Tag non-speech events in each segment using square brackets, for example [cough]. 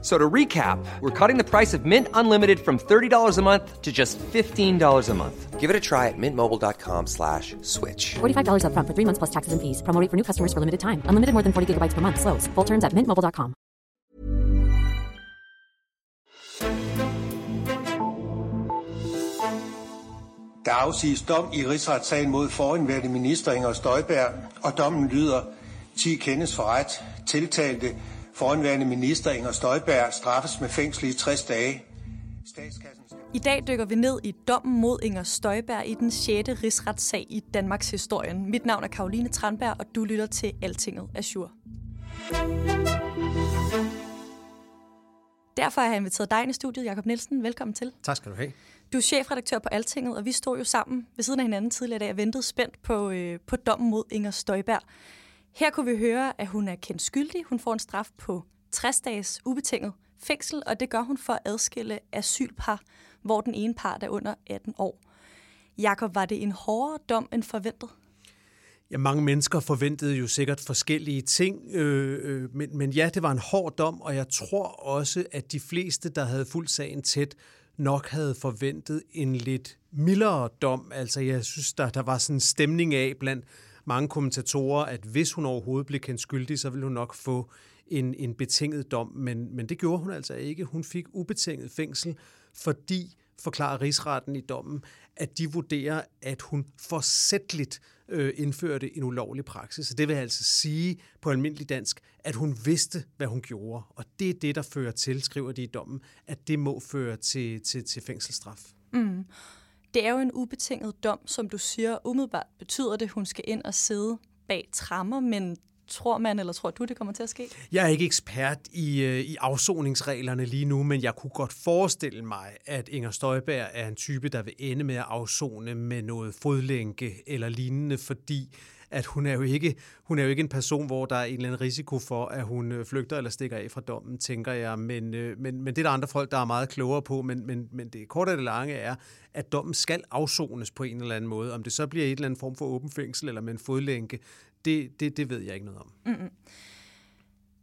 So to recap, we're cutting the price of Mint Unlimited from $30 a month to just $15 a month. Give it a try at mintmobile.com slash switch. $45 upfront for three months plus taxes and fees. Promo rate for new customers for limited time. Unlimited more than 40 gigabytes per month. Slows. Full terms at mintmobile.com. Der afsiges dom i rigsretssagen mod foranværende minister Inger Støjberg, og dommen lyder 10 kendes for ret. Tiltalte foranværende minister Inger Støjberg straffes med fængsel i 60 dage. Statskassen. I dag dykker vi ned i dommen mod Inger Støjberg i den 6. rigsretssag i Danmarks historien. Mit navn er Karoline Tranberg, og du lytter til Altinget Azure. Derfor har jeg inviteret dig ind i studiet, Jakob Nielsen. Velkommen til. Tak skal du have. Du er chefredaktør på Altinget, og vi stod jo sammen ved siden af hinanden tidligere i dag og ventede spændt på, øh, på dommen mod Inger Støjberg. Her kunne vi høre, at hun er kendt skyldig. Hun får en straf på 60 dages ubetinget fængsel, og det gør hun for at adskille asylpar, hvor den ene part er under 18 år. Jakob, var det en hårdere dom end forventet? Ja, mange mennesker forventede jo sikkert forskellige ting, øh, øh, men, men ja, det var en hård dom, og jeg tror også, at de fleste, der havde fulgt sagen tæt, nok havde forventet en lidt mildere dom. Altså, jeg synes, der, der var sådan en stemning af blandt mange kommentatorer, at hvis hun overhovedet blev kendt skyldig, så ville hun nok få en, en betinget dom, men, men det gjorde hun altså ikke. Hun fik ubetinget fængsel, fordi, forklarer rigsretten i dommen, at de vurderer, at hun forsætteligt øh, indførte en ulovlig praksis. Så det vil altså sige på almindelig dansk, at hun vidste, hvad hun gjorde. Og det er det, der fører til, skriver de i dommen, at det må føre til, til, til fængselsstraf. Mm. Det er jo en ubetinget dom, som du siger. Umiddelbart betyder det, at hun skal ind og sidde bag trammer, men tror man, eller tror du, det kommer til at ske? Jeg er ikke ekspert i, øh, i afsoningsreglerne lige nu, men jeg kunne godt forestille mig, at Inger Støjberg er en type, der vil ende med at afzone med noget fodlænke eller lignende, fordi at hun er, jo ikke, hun er jo ikke en person, hvor der er en eller anden risiko for, at hun øh, flygter eller stikker af fra dommen, tænker jeg. Men, øh, men, men det er der andre folk, der er meget klogere på. Men, men, men det korte af det lange er, at dommen skal afsones på en eller anden måde. Om det så bliver et eller andet form for åben fængsel eller med en fodlænke, det, det, det ved jeg ikke noget om. Mm-hmm.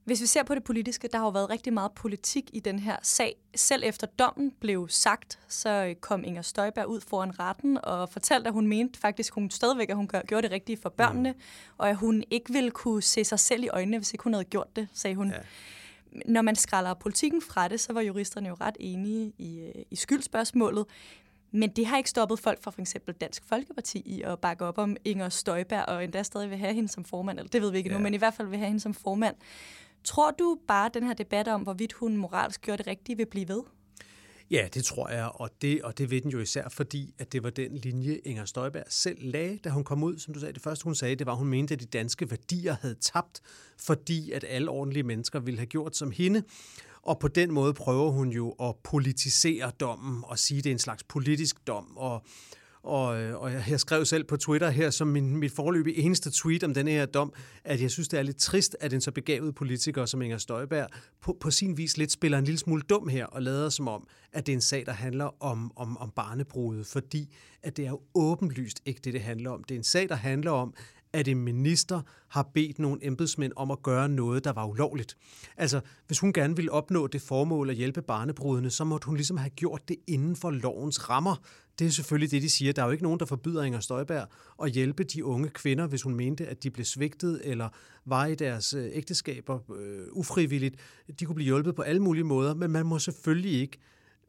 Hvis vi ser på det politiske, der har jo været rigtig meget politik i den her sag. Selv efter dommen blev sagt, så kom Inger Støjberg ud foran retten og fortalte, at hun mente faktisk, hun stadigvæk, at hun gjorde det rigtige for børnene, mm. og at hun ikke ville kunne se sig selv i øjnene, hvis ikke hun havde gjort det, sagde hun. Ja. Når man skræller politikken fra det, så var juristerne jo ret enige i, øh, i skyldspørgsmålet. Men det har ikke stoppet folk fra for eksempel Dansk Folkeparti i at bakke op om Inger Støjberg, og endda stadig vil have hende som formand, eller det ved vi ikke ja. nu, men i hvert fald vil have hende som formand. Tror du bare, at den her debat om, hvorvidt hun moralsk gjorde det rigtige, vil blive ved? Ja, det tror jeg, og det, og det ved den jo især, fordi at det var den linje, Inger Støjberg selv lagde, da hun kom ud. Som du sagde, det første hun sagde, det var, at hun mente, at de danske værdier havde tabt, fordi at alle ordentlige mennesker ville have gjort som hende. Og på den måde prøver hun jo at politisere dommen og sige, at det er en slags politisk dom. Og, og, øh, og jeg skrev selv på Twitter her som min, mit forløb eneste tweet om denne her dom, at jeg synes, det er lidt trist, at en så begavet politiker som Inger Støjberg på, på sin vis lidt spiller en lille smule dum her og lader som om, at det er en sag, der handler om, om, om barnebrudet, fordi at det er jo åbenlyst ikke det, det handler om. Det er en sag, der handler om, at en minister har bedt nogle embedsmænd om at gøre noget, der var ulovligt. Altså, hvis hun gerne ville opnå det formål at hjælpe barnebrudene, så måtte hun ligesom have gjort det inden for lovens rammer. Det er selvfølgelig det, de siger. Der er jo ikke nogen, der forbyder Inger Støjberg at hjælpe de unge kvinder, hvis hun mente, at de blev svigtet eller var i deres øh, ægteskaber øh, ufrivilligt. De kunne blive hjulpet på alle mulige måder, men man må selvfølgelig ikke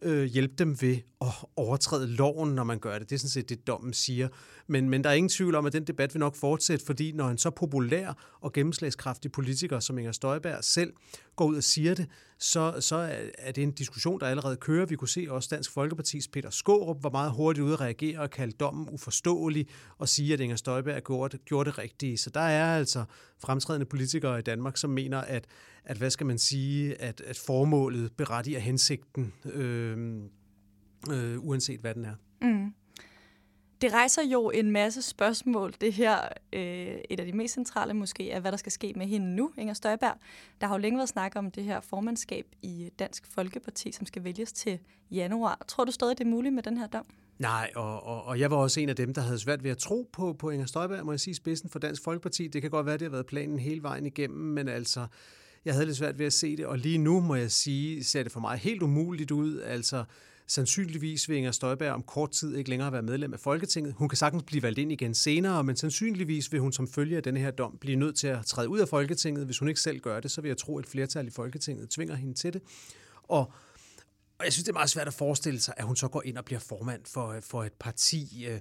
øh, hjælpe dem ved at overtræde loven, når man gør det. Det er sådan set det, dommen siger. Men, men der er ingen tvivl om, at den debat vil nok fortsætte, fordi når en så populær og gennemslagskraftig politiker som Inger Støjberg selv går ud og siger det, så, så er det en diskussion, der allerede kører. Vi kunne se også Dansk Folkepartis Peter Skårup var meget hurtigt ude at reagere og kalde dommen uforståelig og sige, at Inger Støjberg gjorde gjorde det rigtige. Så der er altså fremtrædende politikere i Danmark, som mener, at, at hvad skal man sige, at, at formålet berettiger hensigten, øh, øh, uanset hvad den er. Mm. Det rejser jo en masse spørgsmål. Det her, øh, et af de mest centrale måske, er, hvad der skal ske med hende nu, Inger Støjberg. Der har jo længe været snak om det her formandskab i Dansk Folkeparti, som skal vælges til januar. Tror du stadig, det er muligt med den her dom? Nej, og, og, og jeg var også en af dem, der havde svært ved at tro på, på Inger Støjberg, må jeg sige, spidsen for Dansk Folkeparti. Det kan godt være, det har været planen hele vejen igennem, men altså, jeg havde lidt svært ved at se det, og lige nu, må jeg sige, ser det for mig helt umuligt ud. Altså, sandsynligvis vil Inger Støjberg om kort tid ikke længere være medlem af Folketinget. Hun kan sagtens blive valgt ind igen senere, men sandsynligvis vil hun som følge af denne her dom blive nødt til at træde ud af Folketinget. Hvis hun ikke selv gør det, så vil jeg tro, at et flertal i Folketinget tvinger hende til det. Og og jeg synes, det er meget svært at forestille sig, at hun så går ind og bliver formand for, for et parti. Øh,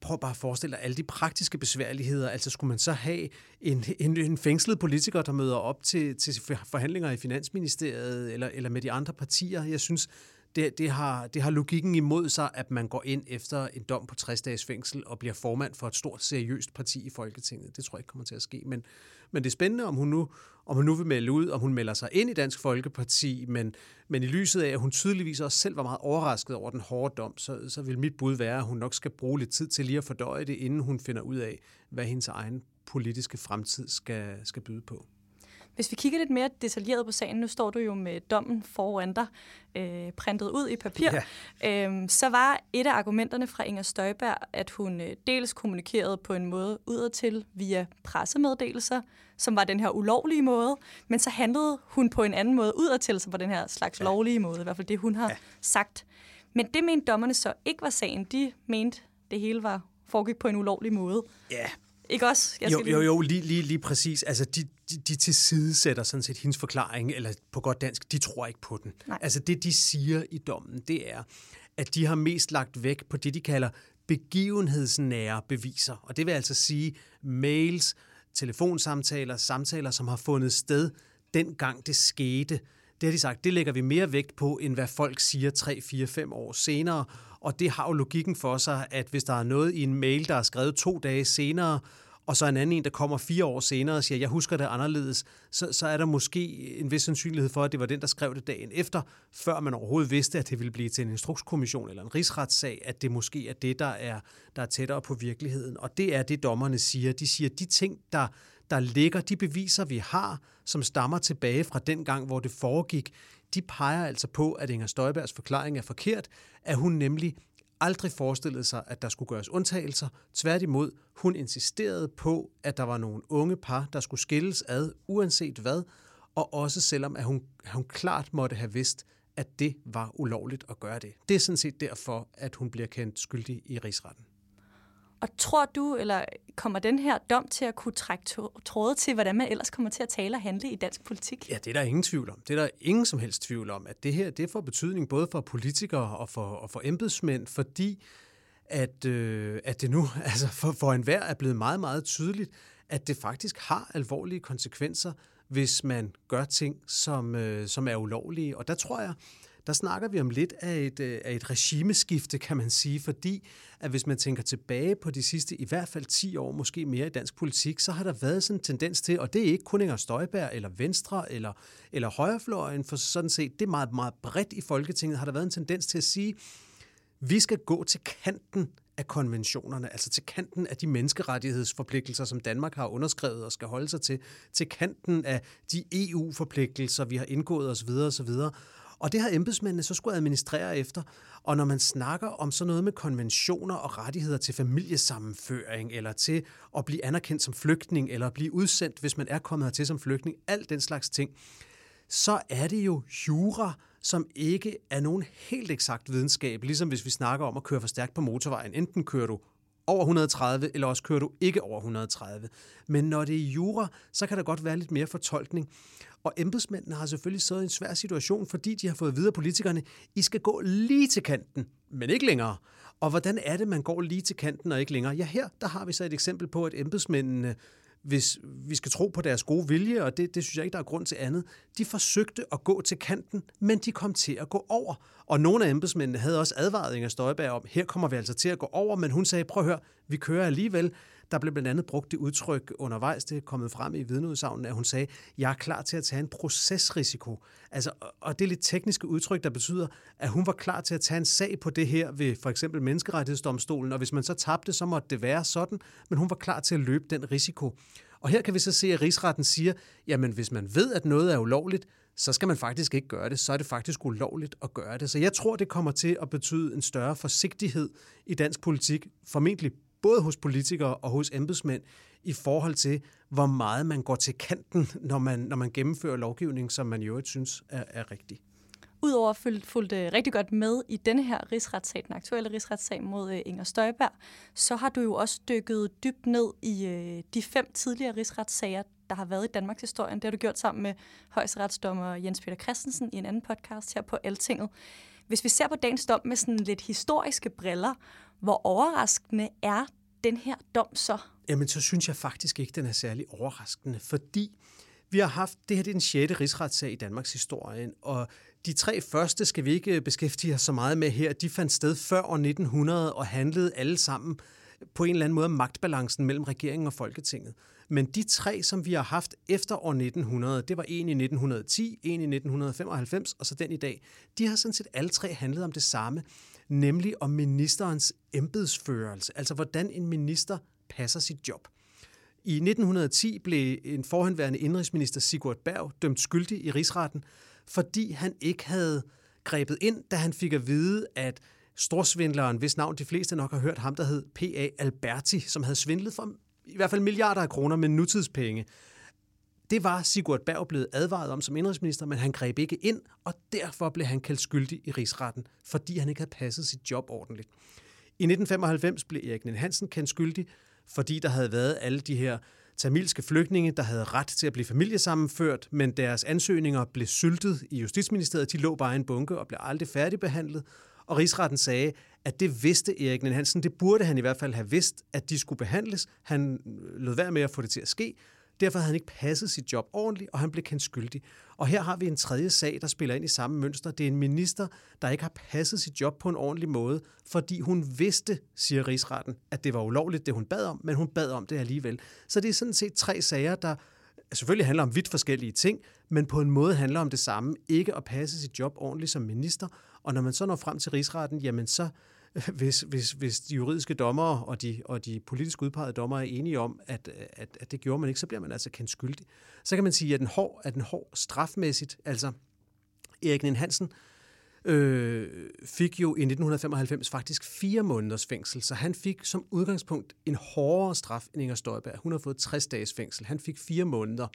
prøv bare at forestille dig alle de praktiske besværligheder. Altså skulle man så have en, en, en fængslet politiker, der møder op til, til forhandlinger i Finansministeriet eller, eller med de andre partier? Jeg synes, det, det, har, det har logikken imod sig, at man går ind efter en dom på 60 dages fængsel og bliver formand for et stort, seriøst parti i Folketinget. Det tror jeg ikke kommer til at ske. Men, men det er spændende, om hun, nu, om hun nu vil melde ud, om hun melder sig ind i Dansk Folkeparti, men, men i lyset af, at hun tydeligvis også selv var meget overrasket over den hårde dom, så, så vil mit bud være, at hun nok skal bruge lidt tid til lige at fordøje det, inden hun finder ud af, hvad hendes egen politiske fremtid skal, skal byde på. Hvis vi kigger lidt mere detaljeret på sagen, nu står du jo med dommen foran dig, øh, printet ud i papir, ja. øhm, så var et af argumenterne fra Inger Støjberg, at hun øh, dels kommunikerede på en måde udadtil via pressemeddelelser, som var den her ulovlige måde, men så handlede hun på en anden måde udadtil, som var den her slags ja. lovlige måde, i hvert fald det, hun har ja. sagt. Men det mente dommerne så ikke var sagen. De mente, det hele var foregik på en ulovlig måde. Ja, ikke også? Jeg skal jo, jo, jo, lige, lige, lige præcis. Altså, de, de, de tilsidesætter sådan set hendes forklaring, eller på godt dansk, de tror ikke på den. Nej. Altså, det de siger i dommen, det er, at de har mest lagt væk på det, de kalder begivenhedsnære beviser. Og det vil altså sige mails, telefonsamtaler, samtaler, som har fundet sted dengang det skete. Det har de sagt, det lægger vi mere vægt på, end hvad folk siger 3, 4, 5 år senere. Og det har jo logikken for sig, at hvis der er noget i en mail, der er skrevet to dage senere, og så en anden en, der kommer fire år senere og siger, jeg husker det anderledes, så, så er der måske en vis sandsynlighed for, at det var den, der skrev det dagen efter, før man overhovedet vidste, at det ville blive til en instrukskommission eller en rigsretssag, at det måske er det, der er, der er tættere på virkeligheden. Og det er det, dommerne siger. De siger, de ting, der, der ligger, de beviser, vi har, som stammer tilbage fra den gang, hvor det foregik, de peger altså på, at Inger Støjbergs forklaring er forkert, at hun nemlig aldrig forestillede sig, at der skulle gøres undtagelser. Tværtimod, hun insisterede på, at der var nogle unge par, der skulle skilles ad, uanset hvad, og også selvom at hun, hun klart måtte have vidst, at det var ulovligt at gøre det. Det er sådan set derfor, at hun bliver kendt skyldig i rigsretten. Og tror du, eller kommer den her dom til at kunne trække tråde til, hvordan man ellers kommer til at tale og handle i dansk politik? Ja, det er der ingen tvivl om. Det er der ingen som helst tvivl om, at det her det får betydning både for politikere og for, og for embedsmænd, fordi at, øh, at det nu [laughs] altså for, for enhver er blevet meget, meget tydeligt, at det faktisk har alvorlige konsekvenser, hvis man gør ting, som, øh, som er ulovlige. Og der tror jeg, der snakker vi om lidt af et, øh, af et regimeskifte, kan man sige, fordi at hvis man tænker tilbage på de sidste i hvert fald 10 år, måske mere i dansk politik, så har der været sådan en tendens til, og det er ikke kun Inger Støjberg eller Venstre eller, eller Højrefløjen, for sådan set, det er meget, meget bredt i Folketinget, har der været en tendens til at sige, vi skal gå til kanten af konventionerne, altså til kanten af de menneskerettighedsforpligtelser, som Danmark har underskrevet og skal holde sig til, til kanten af de EU-forpligtelser, vi har indgået osv. osv. Og det har embedsmændene så skulle administrere efter. Og når man snakker om sådan noget med konventioner og rettigheder til familiesammenføring, eller til at blive anerkendt som flygtning, eller at blive udsendt, hvis man er kommet hertil som flygtning, alt den slags ting, så er det jo jura, som ikke er nogen helt eksakt videnskab, ligesom hvis vi snakker om at køre for stærkt på motorvejen. Enten kører du over 130, eller også kører du ikke over 130. Men når det er jura, så kan der godt være lidt mere fortolkning. Og embedsmændene har selvfølgelig siddet i en svær situation, fordi de har fået videre politikerne, I skal gå lige til kanten, men ikke længere. Og hvordan er det, man går lige til kanten og ikke længere? Ja, her der har vi så et eksempel på, at embedsmændene hvis vi skal tro på deres gode vilje, og det, det synes jeg ikke, der er grund til andet, de forsøgte at gå til kanten, men de kom til at gå over. Og nogle af embedsmændene havde også advaret Inger Støjberg om, her kommer vi altså til at gå over, men hun sagde, prøv at høre, vi kører alligevel. Der blev blandt andet brugt det udtryk undervejs, det er kommet frem i vidneudsagnen, at hun sagde, jeg er klar til at tage en procesrisiko. Altså, og det er lidt tekniske udtryk, der betyder, at hun var klar til at tage en sag på det her ved for eksempel menneskerettighedsdomstolen, og hvis man så tabte, så måtte det være sådan, men hun var klar til at løbe den risiko. Og her kan vi så se, at rigsretten siger, jamen hvis man ved, at noget er ulovligt, så skal man faktisk ikke gøre det. Så er det faktisk ulovligt at gøre det. Så jeg tror, det kommer til at betyde en større forsigtighed i dansk politik, formentlig både hos politikere og hos embedsmænd, i forhold til, hvor meget man går til kanten, når man, når man gennemfører lovgivning, som man jo ikke synes er, er rigtig. Udover at fulgte, rigtig godt med i denne her rigsretssag, den aktuelle rigsretssag mod øh, Inger Støjberg, så har du jo også dykket dybt ned i øh, de fem tidligere rigsretssager, der har været i Danmarks historie. Det har du gjort sammen med højesteretsdommer Jens Peter Christensen i en anden podcast her på Altinget. Hvis vi ser på dagens dom med sådan lidt historiske briller, hvor overraskende er den her dom så? Jamen, så synes jeg faktisk ikke, den er særlig overraskende, fordi vi har haft, det her det er den sjette rigsretssag i Danmarks historie, og de tre første skal vi ikke beskæftige os så meget med her. De fandt sted før år 1900 og handlede alle sammen på en eller anden måde magtbalancen mellem regeringen og Folketinget. Men de tre, som vi har haft efter år 1900, det var en i 1910, en i 1995 og så den i dag, de har sådan set alle tre handlet om det samme, nemlig om ministerens embedsførelse, altså hvordan en minister passer sit job. I 1910 blev en forhenværende indrigsminister Sigurd Berg dømt skyldig i rigsretten, fordi han ikke havde grebet ind, da han fik at vide, at storsvindleren, hvis navn de fleste nok har hørt ham, der hed P.A. Alberti, som havde svindlet for i hvert fald milliarder af kroner med nutidspenge. Det var Sigurd Berg blevet advaret om som indrigsminister, men han greb ikke ind, og derfor blev han kaldt skyldig i rigsretten, fordi han ikke havde passet sit job ordentligt. I 1995 blev Erik Nien Hansen kendt skyldig, fordi der havde været alle de her tamilske flygtninge, der havde ret til at blive familiesammenført, men deres ansøgninger blev syltet i Justitsministeriet. De lå bare i en bunke og blev aldrig færdigbehandlet. Og rigsretten sagde, at det vidste Erik Nien Hansen. Det burde han i hvert fald have vidst, at de skulle behandles. Han øh, lod være med at få det til at ske. Derfor havde han ikke passet sit job ordentligt, og han blev kendt skyldig. Og her har vi en tredje sag, der spiller ind i samme mønster. Det er en minister, der ikke har passet sit job på en ordentlig måde, fordi hun vidste, siger rigsretten, at det var ulovligt, det hun bad om, men hun bad om det alligevel. Så det er sådan set tre sager, der selvfølgelig handler om vidt forskellige ting, men på en måde handler om det samme. Ikke at passe sit job ordentligt som minister. Og når man så når frem til rigsretten, jamen så hvis, hvis, hvis de juridiske dommere og de, og de politisk udpegede dommere er enige om, at, at, at det gjorde man ikke, så bliver man altså kendt skyldig. Så kan man sige, at den hård, at den hård strafmæssigt, altså Erik Nien Hansen øh, fik jo i 1995 faktisk fire måneders fængsel, så han fik som udgangspunkt en hårdere straf end Inger Støjberg. Hun har fået 60 dages fængsel. Han fik fire måneder.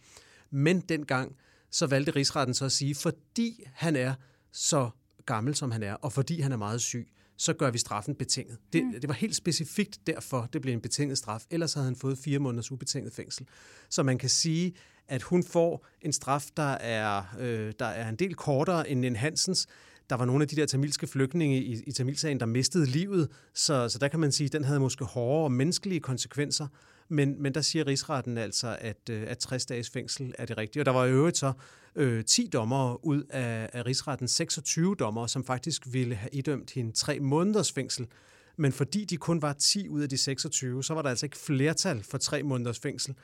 Men dengang så valgte rigsretten så at sige, fordi han er så gammel, som han er, og fordi han er meget syg, så gør vi straffen betinget. Det, mm. det var helt specifikt derfor, det blev en betinget straf. Ellers havde han fået fire måneders ubetinget fængsel. Så man kan sige, at hun får en straf, der er, øh, der er en del kortere end en Hansens. Der var nogle af de der tamilske flygtninge i, i Tamilsagen, der mistede livet, så, så der kan man sige, at den havde måske hårdere menneskelige konsekvenser. Men, men der siger rigsretten altså, at, øh, at 60 dages fængsel er det rigtige. Og der var i øvrigt så øh, 10 dommere ud af, af rigsretten 26 dommere, som faktisk ville have idømt hende tre måneders fængsel. Men fordi de kun var 10 ud af de 26, så var der altså ikke flertal for tre måneders fængsel.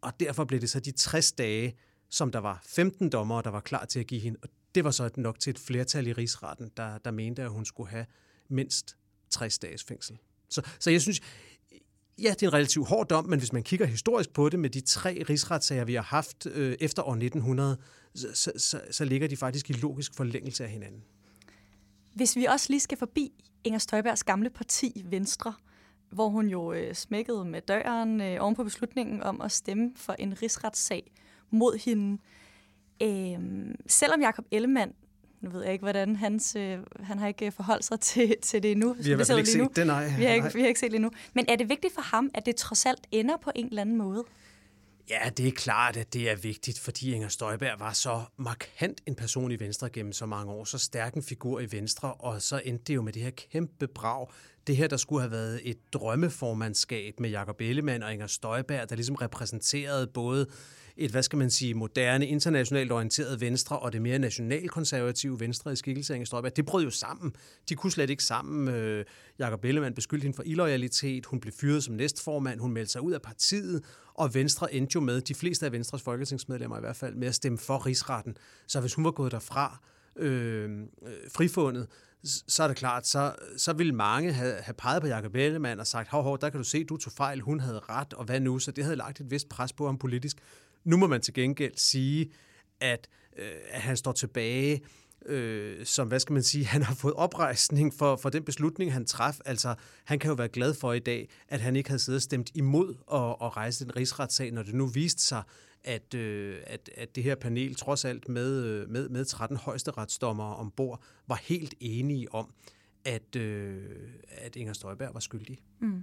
Og derfor blev det så de 60 dage, som der var 15 dommere, der var klar til at give hende. Og det var så nok til et flertal i rigsretten, der, der mente, at hun skulle have mindst 60 dages fængsel. Så, så jeg synes, Ja, det er en relativt hård dom, men hvis man kigger historisk på det med de tre rigsretssager, vi har haft øh, efter år 1900, så, så, så ligger de faktisk i logisk forlængelse af hinanden. Hvis vi også lige skal forbi Inger Støjbergs gamle parti, Venstre, hvor hun jo øh, smækkede med døren øh, oven på beslutningen om at stemme for en rigsretssag mod hende. Øh, selvom Jakob Ellemann nu ved jeg ikke, hvordan hans... Øh, han har ikke forholdt sig til, til det endnu. Vi har i ikke set det, nej. Vi har, ikke, vi har ikke set det endnu. Men er det vigtigt for ham, at det trods alt ender på en eller anden måde? Ja, det er klart, at det er vigtigt, fordi Inger Støjberg var så markant en person i Venstre gennem så mange år, så stærk en figur i Venstre, og så endte det jo med det her kæmpe brag. Det her, der skulle have været et drømmeformandskab med Jakob Ellemann og Inger Støjberg, der ligesom repræsenterede både et, hvad skal man sige, moderne, internationalt orienteret venstre og det mere nationalkonservative venstre i skikkelse af Inger Støjberg. Det brød jo sammen. De kunne slet ikke sammen. Øh, Jakob Ellemann beskyldte hende for illoyalitet. Hun blev fyret som næstformand. Hun meldte sig ud af partiet. Og Venstre endte jo med, de fleste af Venstres folketingsmedlemmer i hvert fald, med at stemme for rigsretten. Så hvis hun var gået derfra, øh, øh frifundet, så er det klart, så, så ville mange have, have peget på Jacob Ellemann og sagt, hov, hov, der kan du se, du tog fejl, hun havde ret, og hvad nu? Så det havde lagt et vist pres på ham politisk. Nu må man til gengæld sige, at, øh, at han står tilbage øh, som, hvad skal man sige, [laughs] han har fået oprejsning for, for den beslutning, han traf. Altså, han kan jo være glad for i dag, at han ikke havde siddet og stemt imod at, at rejse den rigsretssag, når det nu viste sig, at, øh, at, at det her panel, trods alt med, øh, med, med 13 højesteretsdommere ombord, var helt enige om, at, øh, at Inger Støjberg var skyldig. Mm.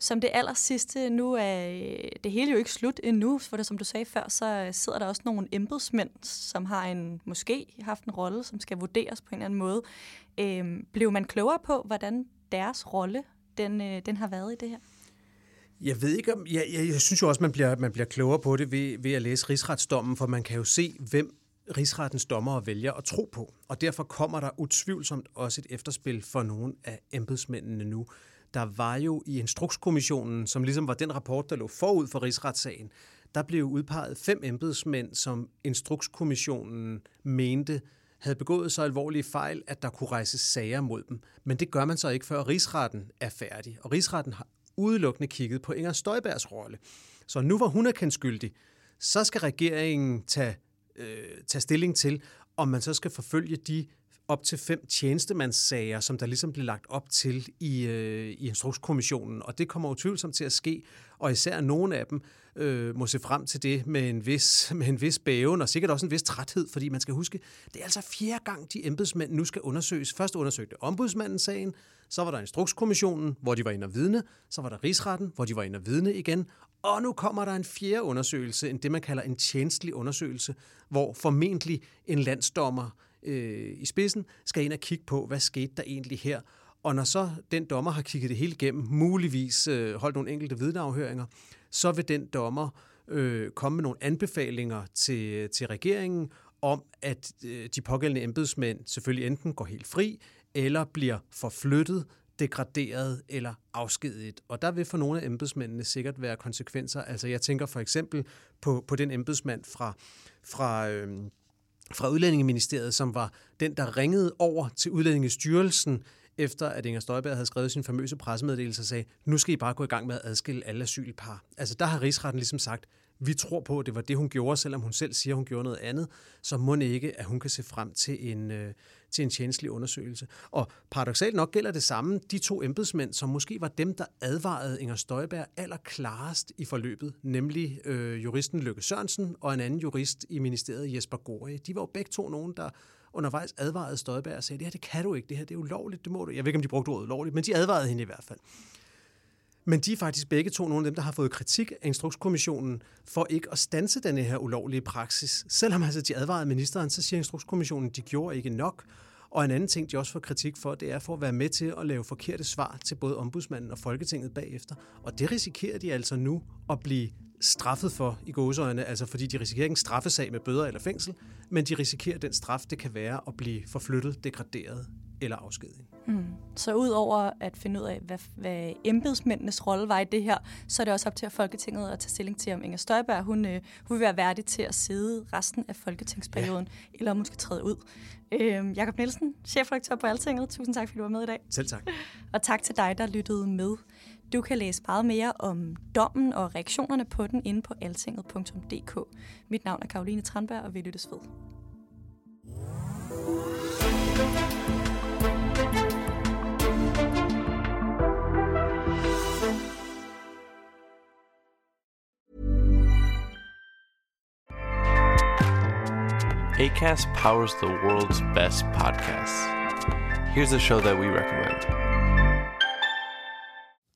Som det aller sidste, nu er øh, det hele jo ikke slut endnu, for det, som du sagde før, så øh, sidder der også nogle embedsmænd, som har en måske haft en rolle, som skal vurderes på en eller anden måde. Øhm, blev man klogere på, hvordan deres rolle den, øh, den har været i det her? Jeg ved ikke om... Jeg, jeg, jeg synes jo også, man bliver, man bliver klogere på det ved, ved at læse rigsretsdommen, for man kan jo se, hvem rigsrettens dommere vælger at tro på. Og derfor kommer der utvivlsomt også et efterspil for nogle af embedsmændene nu. Der var jo i Instrukskommissionen, som ligesom var den rapport, der lå forud for rigsretssagen, der blev udpeget fem embedsmænd, som Instrukskommissionen mente havde begået så alvorlige fejl, at der kunne rejses sager mod dem. Men det gør man så ikke, før rigsretten er færdig. Og rigsretten har udelukkende kigget på Inger Støjbergs rolle. Så nu hvor hun er kendt skyldig, så skal regeringen tage, øh, tage stilling til, om man så skal forfølge de op til fem tjenestemandssager, som der ligesom blev lagt op til i, øh, i Instrukskommissionen. Og det kommer utvivlsomt til at ske, og især nogle af dem øh, må se frem til det med en, vis, [laughs] med en vis bæven, og sikkert også en vis træthed, fordi man skal huske, det er altså fjerde gang, de embedsmænd nu skal undersøges. Først undersøgte ombudsmanden sagen, så var der Instrukskommissionen, hvor de var inde og vidne, så var der Rigsretten, hvor de var inde og vidne igen, og nu kommer der en fjerde undersøgelse, en det man kalder en tjenestlig undersøgelse, hvor formentlig en landsdommer øh, i spidsen skal ind og kigge på, hvad skete der egentlig her. Og når så den dommer har kigget det hele igennem, muligvis øh, holdt nogle enkelte vidneafhøringer, så vil den dommer øh, komme med nogle anbefalinger til, til regeringen om, at øh, de pågældende embedsmænd selvfølgelig enten går helt fri, eller bliver forflyttet, degraderet eller afskediget. Og der vil for nogle af embedsmændene sikkert være konsekvenser. Altså jeg tænker for eksempel på, på den embedsmand fra, fra øh, fra Udlændingeministeriet, som var den, der ringede over til Udlændingestyrelsen, efter at Inger Støjberg havde skrevet sin famøse pressemeddelelse og sagde, nu skal I bare gå i gang med at adskille alle asylpar. Altså der har rigsretten ligesom sagt, vi tror på, at det var det, hun gjorde, selvom hun selv siger, at hun gjorde noget andet, så må ikke, at hun kan se frem til en, øh, til en tjenestelig undersøgelse. Og paradoxalt nok gælder det samme de to embedsmænd, som måske var dem, der advarede Inger Støjberg allerklarest i forløbet, nemlig øh, juristen Løkke Sørensen og en anden jurist i ministeriet, Jesper Gore. De var jo begge to nogen, der undervejs advarede Støjberg og sagde, det her det kan du ikke, det her det er ulovligt, det må du. Jeg ved ikke, om de brugte ordet ulovligt, men de advarede hende i hvert fald. Men de er faktisk begge to nogle af dem, der har fået kritik af Instrukskommissionen for ikke at stanse denne her ulovlige praksis. Selvom altså de advarede ministeren, så siger Instrukskommissionen, de gjorde ikke nok. Og en anden ting, de også får kritik for, det er for at være med til at lave forkerte svar til både ombudsmanden og Folketinget bagefter. Og det risikerer de altså nu at blive straffet for i gåseøjne, altså fordi de risikerer ikke en straffesag med bøder eller fængsel, men de risikerer den straf, det kan være at blive forflyttet, degraderet eller afskediget. Mm. Så udover at finde ud af, hvad, hvad embedsmændenes rolle var i det her, så er det også op til Folketinget at tage stilling til, om Inger Støjberg hun, øh, hun vil være værdig til at sidde resten af folketingsperioden, ja. eller måske træde ud. Øh, Jakob Nielsen, chefredaktør på Altinget, tusind tak, fordi du var med i dag. Selv tak. Og tak til dig, der lyttede med. Du kan læse meget mere om dommen og reaktionerne på den inde på altinget.dk. Mit navn er Karoline Tranberg, og vi lyttes ved. ACAST powers the world's best podcasts. Here's a show that we recommend.